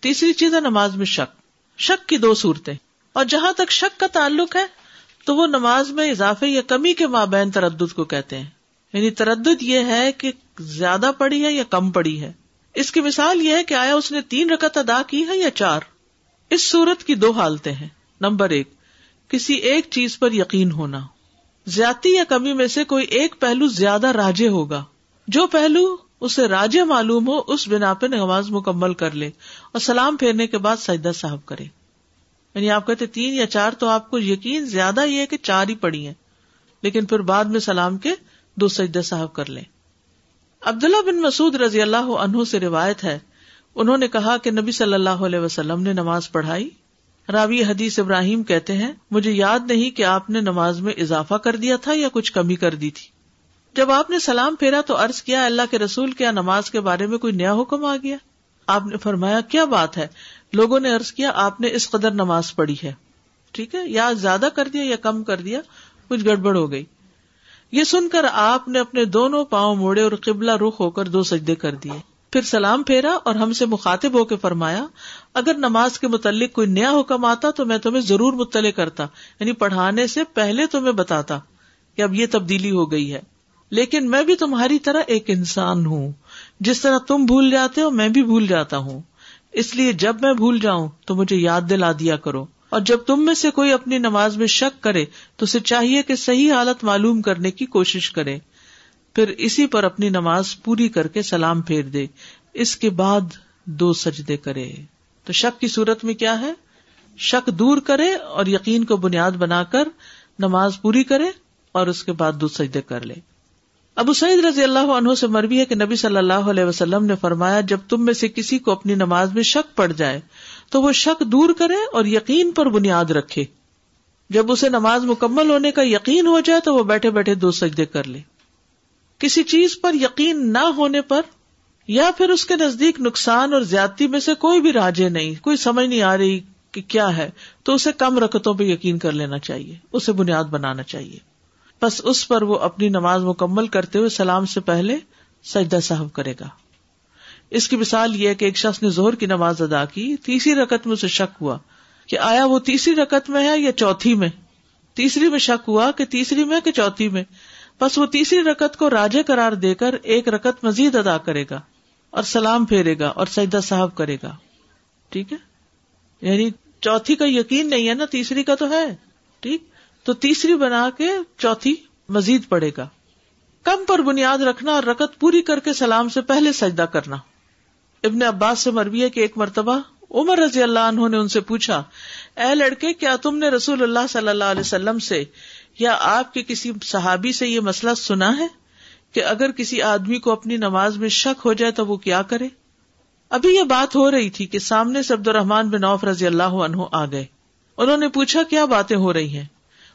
تیسری چیز ہے نماز میں شک۔ شک کی دو صورتیں۔ اور جہاں تک شک کا تعلق ہے، تو وہ نماز میں اضافے یا کمی کے مابین تردد کو کہتے ہیں۔ یعنی تردد یہ ہے کہ زیادہ پڑی ہے یا کم پڑی ہے۔ اس کی مثال یہ ہے کہ آیا اس نے تین رکت ادا کی ہے یا چار۔ اس صورت کی دو حالتیں ہیں۔ نمبر ایک، کسی ایک چیز پر یقین ہونا۔ زیادتی یا کمی میں سے کوئی ایک پہلو زیادہ راجے ہوگا۔ جو پہلو اسے راجے معلوم ہو، اس بنا پہ نماز مکمل کر لے۔ اور سلام پھیرنے کے بعد سجدہ صاحب کرے۔ یعنی آپ کہتے تین یا چار تو آپ کو یقین زیادہ یہ ہے کہ چار ہی پڑی ہیں۔ لیکن پھر بعد میں سلام کے دو سجدہ صاحب کر لیں۔ عبداللہ بن مسعود رضی اللہ عنہ سے روایت ہے۔ انہوں نے کہا کہ نبی صلی اللہ علیہ وسلم نے نماز پڑھائی۔ راوی حدیث ابراہیم کہتے ہیں، مجھے یاد نہیں کہ آپ نے نماز میں اضافہ کر دیا تھا یا کچھ کمی کر دی تھی۔ جب آپ نے سلام پھیرا تو عرض کیا، اللہ کے رسول، کیا نماز کے بارے میں کوئی نیا حکم آ گیا؟ آپ نے فرمایا، کیا بات ہے؟ لوگوں نے عرض کیا، آپ نے اس قدر نماز پڑھی ہے۔ ٹھیک ہے؟ یا زیادہ کر دیا یا کم کر دیا؟ کچھ گڑبڑ ہو گئی۔ یہ سن کر آپ نے اپنے دونوں پاؤں موڑے اور قبلہ رخ ہو کر دو سجدے کر دیے۔ پھر سلام پھیرا اور ہم سے مخاطب ہو کے فرمایا، اگر نماز کے متعلق کوئی نیا حکم آتا تو میں تمہیں ضرور مطلع کرتا یعنی پڑھانے سے پہلے تمہیں بتاتا کہ اب یہ تبدیلی ہو گئی ہے۔ لیکن میں بھی تمہاری طرح ایک انسان ہوں۔ جس طرح تم بھول جاتے ہو، میں بھی بھول جاتا ہوں۔ اس لیے جب میں بھول جاؤں تو مجھے یاد دلا دیا کرو۔ اور جب تم میں سے کوئی اپنی نماز میں شک کرے تو اسے چاہیے کہ صحیح حالت معلوم کرنے کی کوشش کرے۔ پھر اسی پر اپنی نماز پوری کر کے سلام پھیر دے۔ اس کے بعد دو سجدے کرے۔ تو شک کی صورت میں کیا ہے؟ شک دور کرے اور یقین کو بنیاد بنا کر نماز پوری کرے اور اس کے بعد دو سجدے کر لے۔ ابو سعید رضی اللہ عنہ سے مربی ہے کہ نبی صلی اللہ علیہ وسلم نے فرمایا، جب تم میں سے کسی کو اپنی نماز میں شک پڑ جائے، تو وہ شک دور کرے اور یقین پر بنیاد رکھے۔ جب اسے نماز مکمل ہونے کا یقین ہو جائے تو وہ بیٹھے بیٹھے دو سجدے کر لے۔ کسی چیز پر یقین نہ ہونے پر یا پھر اس کے نزدیک نقصان اور زیادتی میں سے کوئی بھی راجے نہیں، کوئی سمجھ نہیں آ رہی کہ کیا ہے، تو اسے کم رکتوں پہ یقین کر لینا چاہیے، اسے بنیاد بنانا چاہیے۔ بس اس پر وہ اپنی نماز مکمل کرتے ہوئے سلام سے پہلے سجدہ صاحب کرے گا۔ اس کی مثال یہ ہے کہ ایک شخص نے زہر کی نماز ادا کی، تیسری رقط میں اسے شک ہوا کہ آیا وہ تیسری رقط میں ہے یا چوتھی میں۔ تیسری میں شک ہوا کہ تیسری میں کہ چوتھی میں۔ بس وہ تیسری رقط کو راجے قرار دے کر ایک رقط مزید ادا کرے گا اور سلام پھیرے گا اور سجدہ صاحب کرے گا۔ ٹھیک ہے؟ یعنی چوتھی کا یقین نہیں ہے نا، تیسری کا تو ہے۔ ٹھیک؟ تو تیسری بنا کے چوتھی مزید پڑے گا۔ کم پر بنیاد رکھنا اور رکت پوری کر کے سلام سے پہلے سجدہ کرنا۔ ابن عباس سے مربی ہے کہ ایک مرتبہ عمر رضی اللہ عنہ نے ان سے پوچھا، اے لڑکے، کیا تم نے رسول اللہ صلی اللہ علیہ وسلم سے یا آپ کے کسی صحابی سے یہ مسئلہ سنا ہے کہ اگر کسی آدمی کو اپنی نماز میں شک ہو جائے تو وہ کیا کرے؟ ابھی یہ بات ہو رہی تھی کہ سامنے سے عبد الرحمان بن عوف رضی اللہ عنہ آ گئے۔ انہوں نے پوچھا، کیا باتیں ہو رہی ہیں؟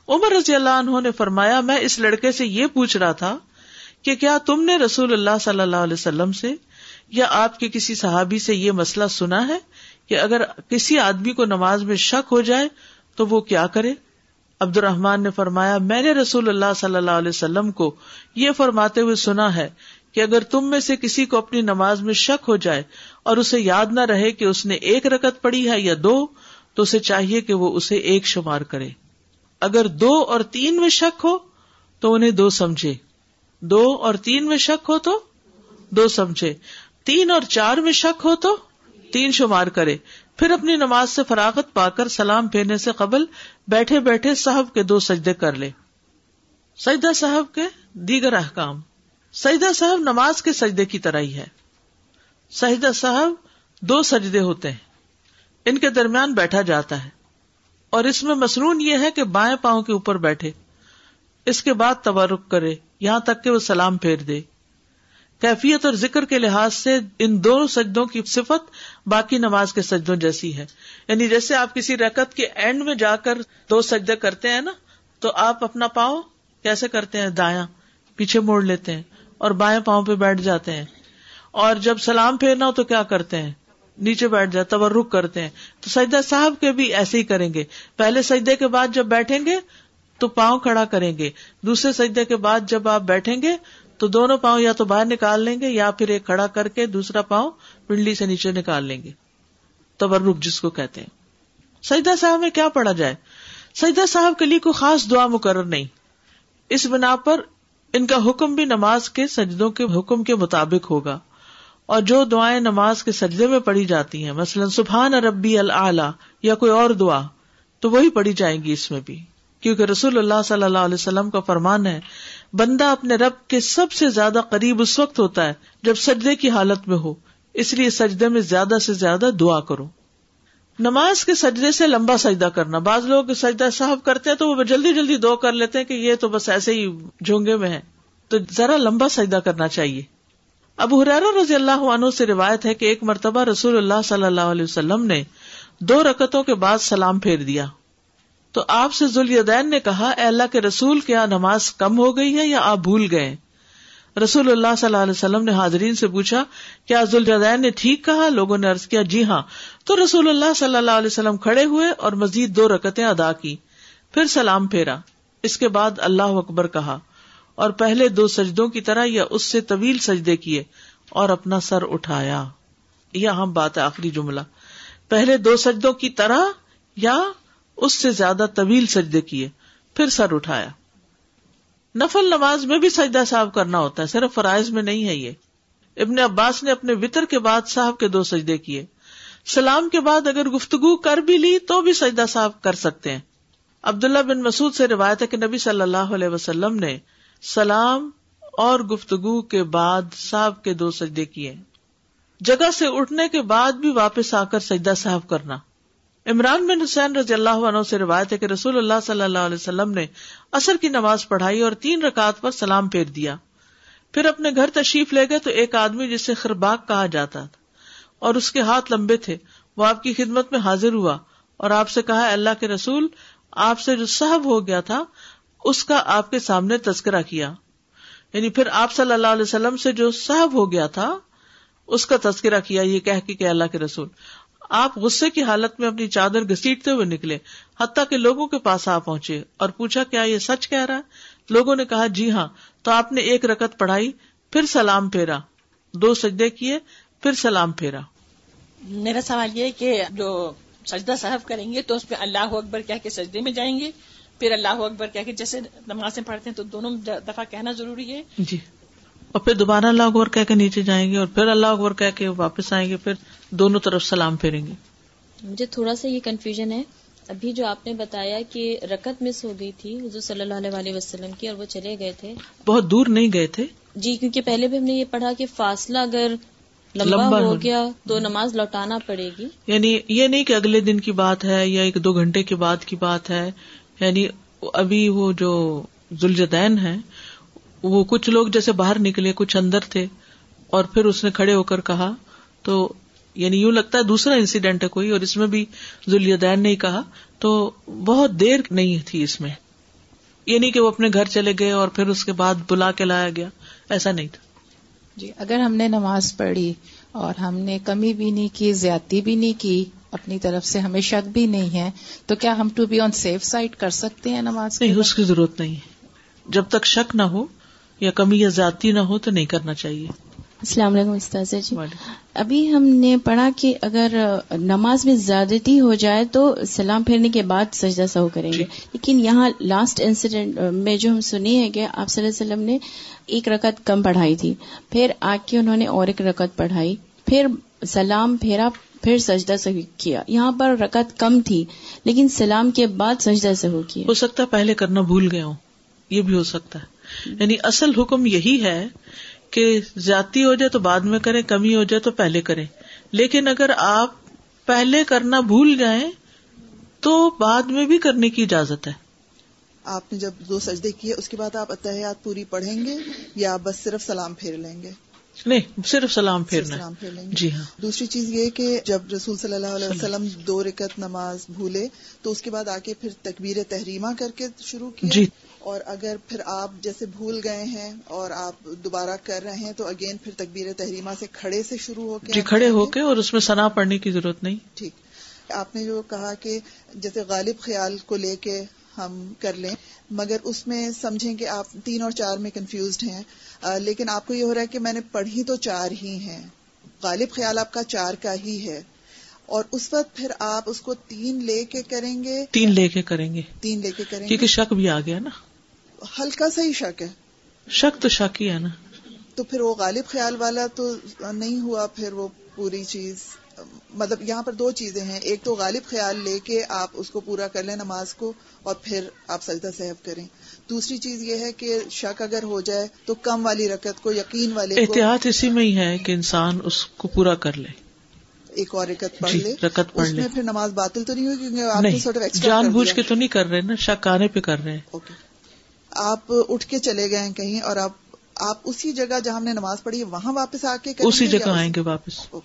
عمر رضی اللہ عنہ نے فرمایا، میں اس لڑکے سے یہ پوچھ رہا تھا کہ کیا تم نے رسول اللہ صلی اللہ علیہ وسلم سے یا آپ کے کسی صحابی سے یہ مسئلہ سنا ہے کہ اگر کسی آدمی کو نماز میں شک ہو جائے تو وہ کیا کرے؟ عبد الرحمان نے فرمایا، میں نے رسول اللہ صلی اللہ علیہ وسلم کو یہ فرماتے ہوئے سنا ہے کہ اگر تم میں سے کسی کو اپنی نماز میں شک ہو جائے اور اسے یاد نہ رہے کہ اس نے ایک رکت پڑی ہے یا دو، تو اسے چاہیے کہ وہ اسے ایک شمار کرے۔ اگر دو اور تین میں شک ہو تو انہیں دو سمجھے۔ دو اور تین میں شک ہو تو دو سمجھے۔ تین اور چار میں شک ہو تو تین شمار کرے۔ پھر اپنی نماز سے فراغت پا کر سلام پھیرنے سے قبل بیٹھے بیٹھے صاحب کے دو سجدے کر لے۔ سجدہ صاحب کے دیگر احکام۔ سجدہ صاحب نماز کے سجدے کی طرح ہی ہے۔ سجدہ صاحب دو سجدے ہوتے ہیں۔ ان کے درمیان بیٹھا جاتا ہے۔ اور اس میں مصنون یہ ہے کہ بائیں پاؤں کے اوپر بیٹھے، اس کے بعد تبرک کرے، یہاں تک کہ وہ سلام پھیر دے۔ کیفیت اور ذکر کے لحاظ سے ان دونوں سجدوں کی صفت باقی نماز کے سجدوں جیسی ہے۔ یعنی جیسے آپ کسی رکت کے اینڈ میں جا کر دو سجدے کرتے ہیں نا، تو آپ اپنا پاؤں کیسے کرتے ہیں؟ دایاں، پیچھے موڑ لیتے ہیں اور بائیں پاؤں پہ بیٹھ جاتے ہیں۔ اور جب سلام پھیرنا ہو تو کیا کرتے ہیں؟ نیچے بیٹھ جاتے اور کرتے ہیں۔ تو سجدہ صاحب کے بھی ایسے ہی کریں گے۔ پہلے سجدے کے بعد جب بیٹھیں گے، تو پاؤں کھڑا کریں گے۔ دوسرے سجدے کے بعد جب آپ بیٹھیں گے، تو دونوں پاؤں یا تو باہر نکال لیں گے، یا پھر ایک کھڑا کر کے دوسرا پاؤں پنڈلی سے نیچے نکال لیں گے۔ تبرک جس کو کہتے ہیں۔ سجدہ صاحب میں کیا پڑھا جائے؟ سجدہ صاحب کے لیے کوئی خاص دعا مقرر نہیں۔ اس بنا پر ان کا حکم بھی نماز کے سجدوں کے حکم کے مطابق ہوگا۔ اور جو دعائیں نماز کے سجدے میں پڑھی جاتی ہیں، مثلاً سبحان ربی اللہ یا کوئی اور دعا، تو وہی پڑھی جائیں گی اس میں بھی۔ کیونکہ رسول اللہ صلی اللہ علیہ وسلم کا فرمان ہے، بندہ اپنے رب کے سب سے زیادہ قریب اس وقت ہوتا ہے جب سجدے کی حالت میں ہو۔ اس لیے سجدے میں زیادہ سے زیادہ دعا کرو۔ نماز کے سجدے سے لمبا سجدہ کرنا۔ بعض لوگ سجدہ صاحب کرتے ہیں تو وہ جلدی جلدی دو کر لیتے ہیں کہ یہ تو بس ایسے ہی جھونگے میں ہے تو ذرا لمبا سجدہ کرنا چاہیے۔ اب حرار رضی اللہ عنہ سے روایت ہے کہ ایک مرتبہ رسول اللہ صلی اللہ علیہ وسلم نے دو رکتوں کے بعد سلام پھیر دیا۔ تو آپ سے ذوالدین نے کہا، اے اللہ کے رسول، کیا نماز کم ہو گئی ہے یا آپ بھول گئے؟ رسول اللہ صلی اللہ علیہ وسلم نے حاضرین سے پوچھا، کیا ذوالجدین نے ٹھیک کہا؟ لوگوں نے عرض کیا جی ہاں۔ تو رسول اللہ صلی اللہ علیہ وسلم کھڑے ہوئے اور مزید دو رکتیں ادا کی، پھر سلام پھیرا۔ اس کے بعد اللہ اکبر کہا اور پہلے دو سجدوں کی طرح یا اس سے طویل سجدے کیے اور اپنا سر اٹھایا۔ یہ اہم بات ہے آخری جملہ۔ پہلے دو سجدوں کی طرح یا اس سے زیادہ طویل سجدے کیے، پھر سر اٹھایا۔ نفل نماز میں بھی سجدہ صاحب کرنا ہوتا ہے، صرف فرائض میں نہیں ہے یہ۔ ابن عباس نے اپنے وطر کے بعد صاحب کے دو سجدے کیے۔ سلام کے بعد اگر گفتگو کر بھی لی تو بھی سجدہ صاحب کر سکتے ہیں۔ عبداللہ بن مسعود سے روایت ہے کہ نبی صلی اللہ علیہ وسلم نے سلام اور گفتگو کے بعد صاحب کے دو سجدے کیے۔ جگہ سے اٹھنے کے بعد بھی واپس آ کر سجدہ صاحب کرنا۔ عمران بن حسین رضی اللہ عنہ سے روایت ہے کہ رسول اللہ صلی اللہ علیہ وسلم نے اثر کی نماز پڑھائی اور تین رکعت پر سلام پھیر دیا۔ پھر اپنے گھر تشریف لے گئے تو ایک آدمی جسے خرباک کہا جاتا تھا اور اس کے ہاتھ لمبے تھے۔ وہ آپ کی خدمت میں حاضر ہوا اور آپ سے کہا اللہ کے رسول، آپ سے جو صحب ہو گیا تھا اس کا آپ کے سامنے تذکرہ کیا۔ یعنی پھر آپ صلی اللہ علیہ وسلم سے جو صحب ہو گیا تھا، اس کا تذکرہ کیا، یہ کہہ کہ اللہ کے رسول۔ آپ غصے کی حالت میں اپنی چادر گسیٹتے ہوئے نکلے، حتیٰ کہ لوگوں کے پاس آ پہنچے اور پوچھا، کیا یہ سچ کہہ رہا ہے؟ لوگوں نے کہا جی ہاں۔ تو آپ نے ایک رکت پڑھائی، پھر سلام پھیرا۔ دو سجدے کیے، پھر سلام پھیرا۔ میرا سوال یہ کہ جو سجدہ صاحب کریں گے تو اس پہ اللہ اکبر کیا کہ سجدے میں جائیں گے؟ پھر اللہ اکبر کیا کہ جیسے نمازیں پڑھتے ہیں تو دونوں دفعہ کہنا ضروری ہے۔ جی۔ اور پھر دوبارہ اللہ اکبر کہہ کے نیچے جائیں گے اور پھر اللہ اکبر کہہ کے واپس آئیں گے پھر دونوں طرف سلام پھیریں گے۔ مجھے تھوڑا سا یہ کنفیوژن ہے۔ ابھی جو آپ نے بتایا کہ رکت مس ہو گئی تھی حضور صلی اللہ علیہ وسلم کی اور وہ چلے گئے تھے۔ بہت دور نہیں گئے تھے۔ جی کیونکہ پہلے بھی ہم نے یہ پڑھا کہ فاصلہ اگر لمبا ہو گیا۔ تو نماز لوٹانا پڑے گی۔ یعنی یہ نہیں کہ اگلے دن کی بات ہے یا ایک دو گھنٹے کے بعد کی بات ہے۔ یعنی ابھی وہ جو ذوالجدین ہے وہ کچھ لوگ جیسے باہر نکلے، کچھ اندر تھے، اور پھر اس نے کھڑے ہو کر کہا، تو یعنی یوں لگتا ہے دوسرا انسیڈینٹ ہے کوئی، اور اس میں بھی ذوالدین نے کہا، تو بہت دیر نہیں تھی اس میں۔ یہ نہیں کہ وہ اپنے گھر چلے گئے اور پھر اس کے بعد بلا کے لایا گیا، ایسا نہیں تھا۔ جی اگر ہم نے نماز پڑھی اور ہم نے کمی بھی نہیں کی، زیادتی بھی نہیں کی اپنی طرف سے ہمیں شک بھی نہیں ہے تو کیا ہم to be on safe side کر سکتے ہیں نماز نہیں اس کی ضرورت نہیں۔ ہے جب تک شک نہ ہو یا کمی یا زیادتی نہ ہو تو نہیں کرنا چاہیے۔ السلام علیکم استاذ جی۔ ابھی ہم نے پڑھا کہ اگر نماز میں زیادتی ہو جائے تو سلام پھیرنے کے بعد سجدہ سہو کریں گے۔ جی۔ لیکن یہاں لاسٹ انسیڈنٹ میں جو ہم سنی ہے کہ آپ صلی اللہ علیہ وسلم نے ایک رکعت کم پڑھائی تھی پھر آ کے انہوں نے اور ایک رکعت پڑھائی پھر سلام پھیرا پھر سجدہ سے کیا۔ یہاں پر رکعت کم تھی لیکن سلام کے بعد سجدہ سے ہو کیا ہو سکتا ہے پہلے کرنا بھول گیا ہوں۔ یہ بھی ہو سکتا ہے۔ یعنی اصل حکم یہی ہے کہ زیادتی ہو جائے تو بعد میں کریں کمی ہو جائے تو پہلے کریں۔ لیکن اگر آپ پہلے کرنا بھول جائیں تو بعد میں بھی کرنے کی اجازت ہے۔ آپ نے جب دو سجدے کیے اس کے بعد آپ اتحیات پوری پڑھیں گے یا بس صرف سلام پھیر لیں گے؟ نہیں صرف سلام پھیرنا سلام پھیر لیں گے جی ہاں۔ دوسری چیز یہ کہ جب رسول صلی اللہ علیہ وسلم دو رکت نماز بھولے تو اس کے بعد آ کے پھر تکبیر تحریمہ کر کے شروع کیا جی۔ اور اگر پھر آپ جیسے بھول گئے ہیں اور آپ دوبارہ کر رہے ہیں تو اگین پھر تکبیر تحریمہ سے کھڑے سے شروع ہو کے جی کھڑے ہو کے اور اس میں سنا پڑھنے کی ضرورت نہیں۔ ٹھیک۔ آپ نے جو کہا کہ جیسے غالب خیال کو لے کے ہم کر لیں۔ مگر اس میں سمجھیں کہ آپ تین اور چار میں کنفیوزڈ ہیں۔ لیکن آپ کو یہ ہو رہا ہے کہ میں نے پڑھی تو چار ہی ہیں۔ غالب خیال آپ کا چار کا ہی ہے۔ اور اس وقت پھر آپ اس کو تین لے کے کریں گے۔ تین لے کے کریں گے۔ تین لے کے کریں گے۔ کیونکہ شک بھی آ گیا نا۔ ہلکا سا ہی شک ہے۔ شک تو شک ہی ہے نا۔ تو پھر وہ غالب خیال والا تو نہیں ہوا پھر وہ پوری چیز۔ مطلب یہاں پر دو چیزیں ہیں۔ ایک تو غالب خیال لے کے آپ اس کو پورا کر لیں نماز کو اور پھر آپ سجدہ صحب کریں۔ دوسری چیز یہ ہے کہ شک اگر ہو جائے تو کم والی رکت کو یقین والے احتیاط اسی میں ہی ہے کہ انسان اس کو پورا کر لے۔ ایک اور رکت پڑھ جی، لے۔ رکت پڑھ لے۔ پھر نماز باطل تو نہیں ہوگی کیونکہ نہیں جان بوجھ کے تو نہیں کر رہے نا شک آنے پہ کر رہے ہیں۔ اوکے آپ اٹھ کے چلے گئے کہیں اور آپ آپ اسی جگہ جہاں ہم نے نماز پڑھی وہاں واپس آ کے اسی جگہ آئیں گے واپس۔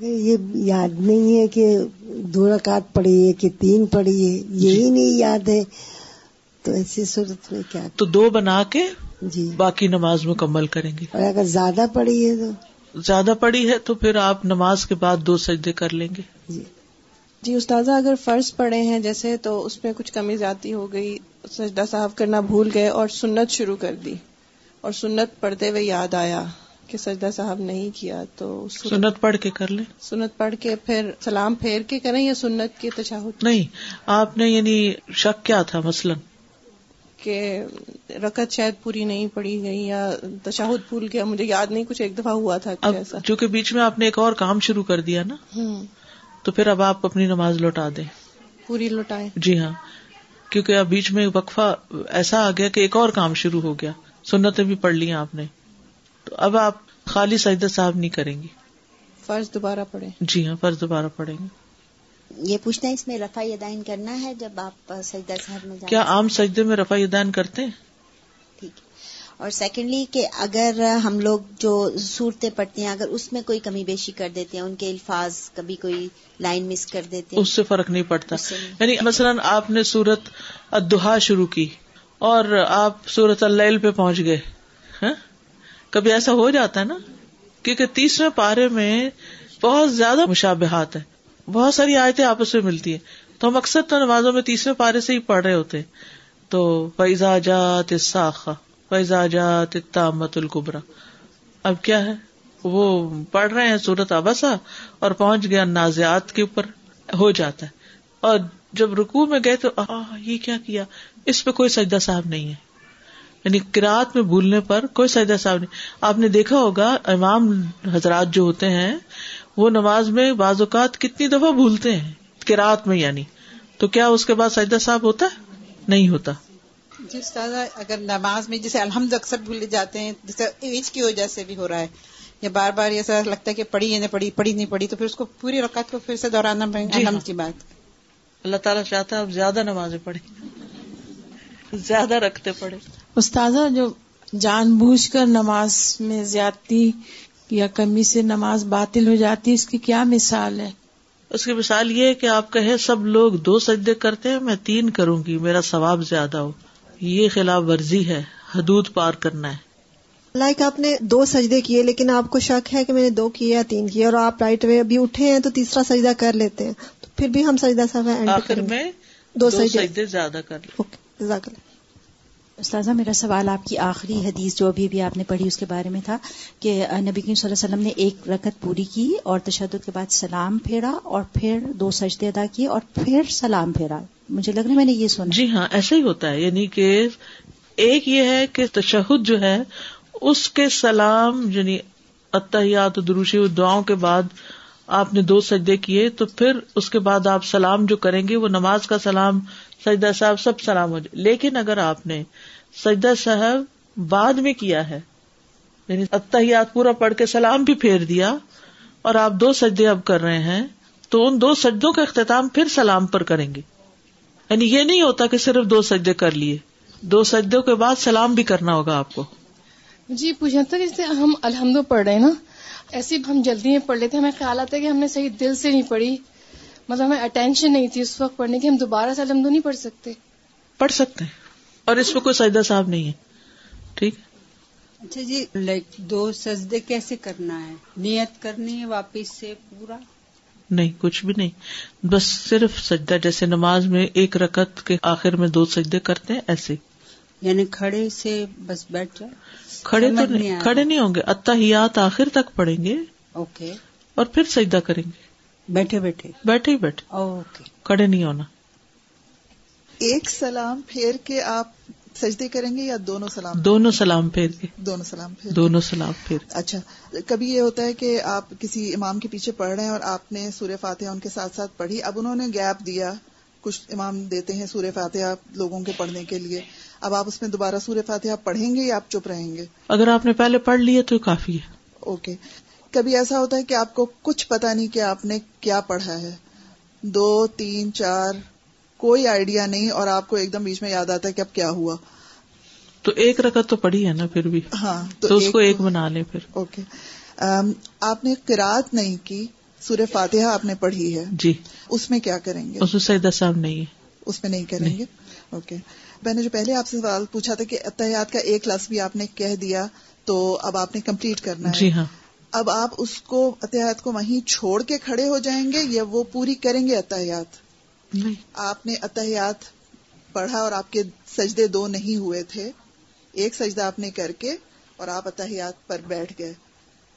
یہ یاد نہیں ہے کہ دو رکعت پڑی ہے کہ تین پڑی ہے یہی جی نہیں یاد ہے۔ تو ایسی صورت میں کیا تو دو بنا کے جی۔ باقی نماز مکمل کریں گے۔ اور اگر زیادہ پڑی ہے تو؟ زیادہ پڑی ہے تو پھر آپ نماز کے بعد دو سجدے کر لیں گے۔ جی۔ جی استاذہ اگر فرض پڑے ہیں جیسے تو اس میں کچھ کمی زیادتی ہو گئی سجدہ صاحب کرنا بھول گئے اور سنت شروع کر دی اور سنت پڑھتے ہوئے یاد آیا۔ کہ سجدہ صاحب نہیں کیا تو سنت پڑھ کے کر لیں۔ سنت پڑھ کے پھر سلام پھیر کے کریں یا سنت کے تشاہد؟ نہیں آپ نے یعنی شک کیا تھا مثلاً؟ کہ رکت شاید پوری نہیں پڑی گئی یا تشاہد بھول گیا مجھے یاد نہیں کچھ ایک دفعہ ہوا تھا جو کہ بیچ میں آپ نے ایک اور کام شروع کر دیا نا تو پھر اب آپ اپنی نماز لوٹا دیں۔ پوری لوٹائے جی ہاں کیونکہ اب بیچ میں وقفہ ایسا آ گیا کہ ایک اور کام شروع ہو گیا۔ سنتیں بھی پڑھ لی آپ نے۔ تو اب آپ خالی سجدہ صاحب نہیں کریں گی۔ فرض دوبارہ پڑھیں۔ جی ہاں فرض دوبارہ پڑھیں گے۔ یہ پوچھنا ہے اس میں رفا یدائن کرنا ہے جب آپ سجدہ صاحب میں کیا عام سجدے میں رفا یدائن کرتے ہیں؟ ٹھیک۔ اور سیکنڈلی کہ اگر ہم لوگ جو صورتیں پڑھتے ہیں اگر اس میں کوئی کمی بیشی کر دیتے ہیں ان کے الفاظ کبھی کوئی لائن مس کر دیتے ہیں۔ اس سے فرق نہیں پڑتا۔ یعنی مثلاً آپ نے سورت ادہا شروع کی اور آپ سورت اللیل پہ پہنچ گئے ہاں؟ کبھی ایسا ہو جاتا ہے نا کیونکہ تیسرے پارے میں بہت زیادہ مشابہات ہیں۔ بہت ساری آیتیں آپس میں ملتی ہیں۔ تو ہم اکثر تو نمازوں میں تیسرے پارے سے ہی پڑھ رہے ہوتے تو فیضا جات ساخا فیضا جات تامت القبرا اب کیا ہے؟ وہ پڑھ رہے ہیں سورت آبسا اور پہنچ گیا نازیات کے اوپر، ہو جاتا ہے۔ اور جب رکو میں گئے تو یہ کیا کیا؟ اس پہ کوئی سجدہ صاحب نہیں ہے۔ یعنی کراط میں بھولنے پر کوئی سجدہ صاحب نہیں۔ آپ نے دیکھا ہوگا امام حضرات جو ہوتے ہیں وہ نماز میں بعض اوقات کتنی دفعہ بھولتے ہیں کراط میں یعنی۔ تو کیا اس کے بعد سجدہ صاحب ہوتا ہے؟ نہیں ہوتا۔ جی دادا اگر نماز میں جیسے الحمد اکثر بھولے جاتے ہیں جیسے ایج کی وجہ سے بھی ہو رہا ہے یا بار بار ایسا لگتا ہے کہ پڑھی یا نہیں پڑھی پڑھی نہیں پڑھی تو پھر اس کو پوری رقط کو پھر سے دوہرانا پڑے گا جی الحمد ہاں۔ کی بات۔ اللہ تعالیٰ چاہتا ہے اب زیادہ نمازیں پڑھیں۔ زیادہ رکھتے پڑے استاذہ جو جان بوجھ کر نماز میں زیادتی یا کمی سے نماز باطل ہو جاتی اس کی کیا مثال ہے؟ اس کی مثال یہ ہے کہ آپ کہیں سب لوگ دو سجدے کرتے ہیں میں تین کروں گی میرا ثواب زیادہ ہو۔ یہ خلاف ورزی ہے حدود پار کرنا ہے۔ لائک آپ نے دو سجدے کیے لیکن آپ کو شک ہے کہ میں نے دو کیے یا تین کیے اور آپ رائٹ وے ابھی اٹھے ہیں تو تیسرا سجدہ کر لیتے ہیں۔ تو پھر بھی ہم سجدہ سب آخر میں دو سجدے۔ زیادہ کر لیں۔ استاذہ، میرا سوال آپ کی آخری حدیث جو ابھی بھی آپ نے پڑھی اس کے بارے میں تھا کہ نبی کریم صلی اللہ علیہ وسلم نے ایک رکت پوری کی اور تشدد کے بعد سلام پھیرا اور پھر دو سجدے ادا کیے اور پھر سلام پھیرا۔ مجھے لگ رہا ہے میں نے یہ سنا۔ جی ہاں ایسا ہی ہوتا ہے۔ یعنی کہ ایک یہ ہے کہ تشہد جو ہے، اس کے سلام یعنی اتحیات دروشی دعاؤں کے بعد آپ نے دو سجدے کیے، تو پھر اس کے بعد آپ سلام جو کریں گے، وہ نماز کا سلام، سجدہ صاحب، سب سلام ہو جائے۔ لیکن اگر آپ نے سجدہ صاحب بعد میں کیا ہے؟ یعنی اتحیات پورا پڑھ کے سلام بھی پھیر دیا اور آپ دو سجدے اب کر رہے ہیں تو ان دو سجدوں کا اختتام پھر سلام پر کریں گے۔ یعنی یہ نہیں ہوتا کہ صرف دو سجدے کر لیے دو سجدوں کے بعد سلام بھی کرنا ہوگا آپ کو۔ جی پوچھا جیسے ہم الحمد پڑھ رہے ہیں نا ایسے ہم جلدی میں پڑھ لیتے ہمیں خیال آتا ہے کہ ہم نے صحیح دل سے نہیں پڑھی۔ مطلب ہمیں اٹینشن نہیں تھی اس وقت پڑھنے کی ہم دوبارہ سے الحمد نہیں پڑھ سکتے۔ پڑھ سکتے ہیں۔ اور اس میں کوئی سجدہ صاحب نہیں ہے۔ ٹھیک۔ اچھا جی لائک دو سجدے کیسے کرنا ہے؟ نیت کرنی ہے واپس سے پورا؟ نہیں کچھ بھی نہیں۔ بس صرف سجدہ جیسے نماز میں ایک رکت کے آخر میں دو سجدے کرتے ہیں ایسے۔ یعنی کھڑے سے بس بیٹھ جائے؟ کھڑے تو نہیں کھڑے نہیں ہوں گے۔ اتحیات آخر تک پڑھیں گے۔ اوکے اور پھر سجدہ کریں گے۔ بیٹھے بیٹھے۔ بیٹھے ہی بیٹھے۔ اوکے کھڑے نہیں ہونا۔ ایک سلام پھیر کے آپ سجدے کریں گے یا دونوں سلام دونوں سلام پھیر کے؟ دونوں سلام پھیر دونوں سلام پھیر اچھا کبھی یہ ہوتا ہے کہ آپ کسی امام کے پیچھے پڑھ رہے ہیں اور آپ نے سورہ فاتحہ ان کے ساتھ ساتھ پڑھی۔ اب انہوں نے گیپ دیا کچھ امام دیتے ہیں سورہ فاتحہ لوگوں کے پڑھنے کے لیے۔ اب آپ اس میں دوبارہ سورہ فاتحہ پڑھیں گے یا آپ چپ رہیں گے؟ اگر آپ نے پہلے پڑھ لیے تو کافی ہے۔ اوکے۔ کبھی ایسا ہوتا ہے کہ آپ کو کچھ پتا نہیں کہ آپ نے کیا پڑھا ہے۔ دو تین چار کوئی آئیڈیا نہیں اور آپ کو ایک دم بیچ میں یاد آتا ہے کہ اب کیا ہوا۔ تو ایک رکعت تو پڑھی ہے نا پھر بھی۔ ہاں تو اس کو ایک بنا لیں پھر۔ اوکے آپ نے قرات نہیں کی سورہ فاتحہ آپ نے پڑھی ہے۔ جی۔ اس میں کیا کریں گے؟ اس میں سیدہ صاحب نہیں ہے۔ اس میں نہیں کریں گے؟ اوکے میں نے جو پہلے آپ سے سوال پوچھا تھا کہ اتحیات کا ایک لفظ بھی آپ نے کہہ دیا تو اب آپ نے کمپلیٹ کرنا ہے۔ جی ہاں۔ اب آپ اس کو اتحیات کو وہیں چھوڑ کے کھڑے ہو جائیں گے یا وہ پوری کریں گے اتحیات آپ نے اتحیات پڑھا اور آپ کے سجدے دو نہیں ہوئے تھے۔ ایک سجدہ آپ نے کر کے اور آپ اتحیات پر بیٹھ گئے۔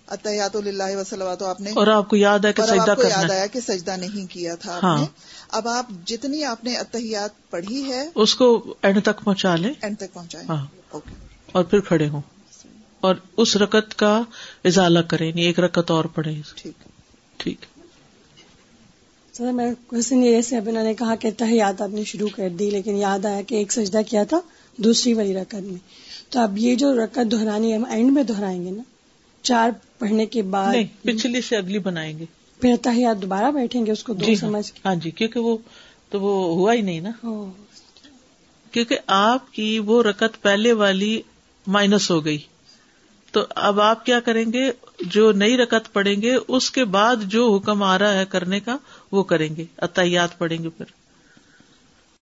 اتحیات اللہ وسلم تو آپ نے اور آپ کو یاد ہے کہ سجدہ کو یاد آیا کہ سجدہ نہیں کیا تھا آپ ہاں۔ نے۔ اب آپ جتنی آپ نے اتحیات پڑھی ہے اس کو اینڈ تک پہنچا لیں۔ اینڈ تک پہنچائیں ہاں۔ اور پھر کھڑے ہوں۔ اور اس رکت کا ازالہ کریں یعنی ایک رکت اور پڑھیں۔ ٹھیک۔ ٹھیک۔ سر میں کوشچن یہ سے ابھی نے کہا کہ تحیات آپ نے شروع کر دی لیکن یاد آیا کہ ایک سجدہ کیا تھا دوسری والی رکعت میں۔ تو اب یہ جو رکعت دہرانی ہم اینڈ میں دہرائیں گے نا؟ چار پڑھنے کے بعد پچھلی سے اگلی بنائیں گے۔ پھر تحیات دوبارہ بیٹھیں گے اس کو دو جی سمجھ کے۔ ہاں جی کیونکہ وہ تو وہ ہوا ہی نہیں نا۔ کیونکہ آپ کی وہ رکت پہلے والی مائنس ہو گئی۔ تو اب آپ کیا کریں گے؟ جو نئی رکت پڑیں گے اس کے بعد جو حکم آ رہا ہے کرنے کا وہ کریں گے اتحیات پڑھیں گے پھر۔